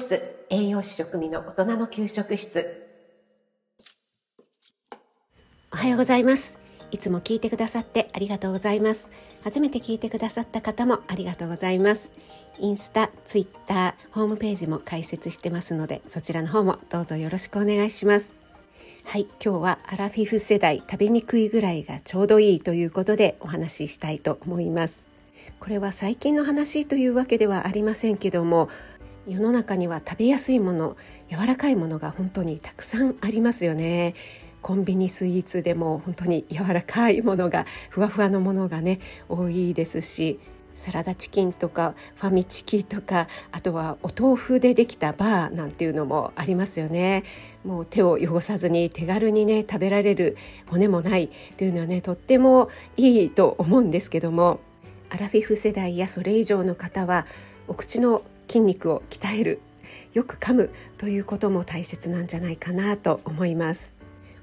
ス栄養士食味の大人の給食室。おはようございます。いつも聞いてくださってありがとうございます。初めて聞いてくださった方もありがとうございます。インスタ、ツイッター、ホームページも開設してますのでそちらの方もどうぞよろしくお願いします。はい今日はアラフィフ世代食べにくいぐらいがちょうどいいということでお話ししたいと思います。これは最近の話というわけではありませんけども世の中には食べやすいもの柔らかいものが本当にたくさんありますよね。コンビニスイーツでも本当に柔らかいものがふわふわのものがね多いですしサラダチキンとかファミチキとかあとはお豆腐でできたバーなんていうのもありますよね。もう手を汚さずに手軽にね食べられる骨もないというのはねとってもいいと思うんですけどもアラフィフ世代やそれ以上の方はお口の筋肉を鍛えるよく噛むということも大切なんじゃないかなと思います。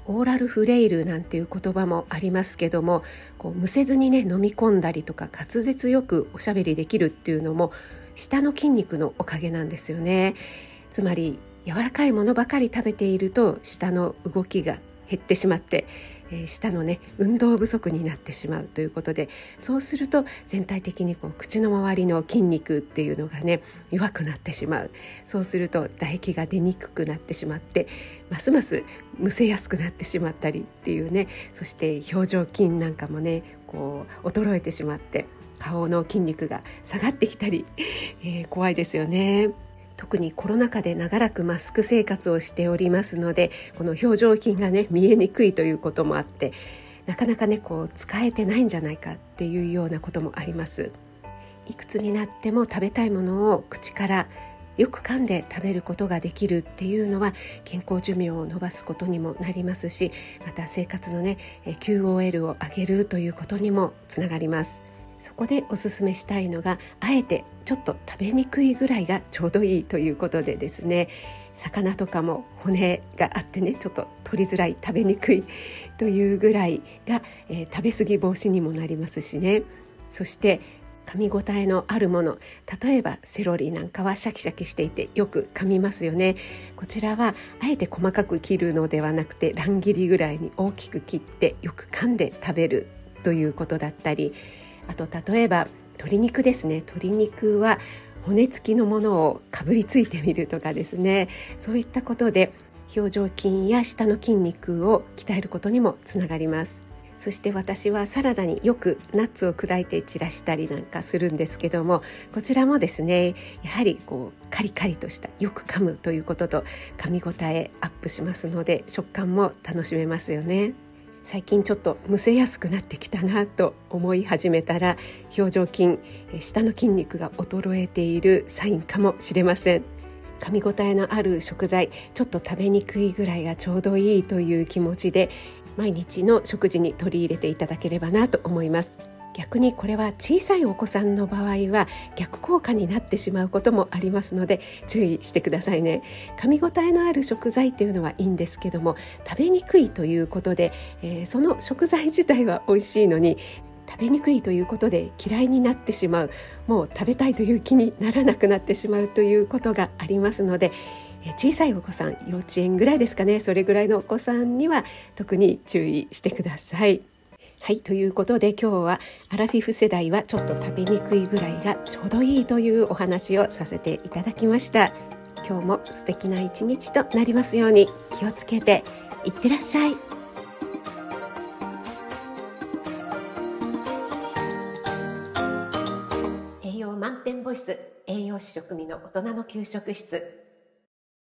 オーラルフレイルなんていう言葉もありますけどもこうむせずにね飲み込んだりとか滑舌よくおしゃべりできるっていうのも舌の筋肉のおかげなんですよね。つまり柔らかいものばかり食べていると舌の動きが減ってしまってえー、舌のね運動不足になってしまうということでそうすると全体的にこう口の周りの筋肉っていうのがね弱くなってしまうそうすると唾液が出にくくなってしまってますますむせやすくなってしまったりっていうねそして表情筋なんかもねこう衰えてしまって顔の筋肉が下がってきたり、えー、怖いですよね。特にコロナ禍で長らくマスク生活をしておりますのでこの表情筋がね見えにくいということもあってなかなかねこう使えてないんじゃないかっていうようなこともありますいくつになっても食べたいものを口からよく噛んで食べることができるっていうのは健康寿命を延ばすことにもなりますしまた生活のね QOL を上げるということにもつながります。そこでおすすめしたいのがあえてちょっと食べにくいぐらいがちょうどいいということでですね。魚とかも骨があってねちょっと取りづらい食べにくいというぐらいが、えー、食べ過ぎ防止にもなりますしね。そして噛み応えのあるもの例えばセロリなんかはシャキシャキしていてよく噛みますよね。こちらはあえて細かく切るのではなくて乱切りぐらいに大きく切ってよく噛んで食べるということだったりあと例えば鶏肉ですね。鶏肉は骨付きのものをかぶりついてみるとかですね。そういったことで表情筋や下の筋肉を鍛えることにもつながります。そして私はサラダによくナッツを砕いて散らしたりなんかするんですけどもこちらもですねやはりこうカリカリとしたよく噛むということと噛み応えアップしますので食感も楽しめますよね。最近ちょっとむせやすくなってきたなと思い始めたら表情筋下の筋肉が衰えているサインかもしれません。噛み応えのある食材ちょっと食べにくいぐらいがちょうどいいという気持ちで毎日の食事に取り入れていただければなと思います。逆にこれは小さいお子さんの場合は逆効果になってしまうこともありますので注意してくださいね噛み応えのある食材っていうのはいいんですけども食べにくいということで、えー、その食材自体は美味しいのに食べにくいということで嫌いになってしまうもう食べたいという気にならなくなってしまうということがありますので小さいお子さん幼稚園ぐらいですかねそれぐらいのお子さんには特に注意してください。はいということで今日はアラフィフ世代はちょっと食べにくいぐらいがちょうどいいというお話をさせていただきました。今日も素敵な一日となりますように気をつけていってらっしゃい。栄養満点ボイス栄養士食味の大人の給食室。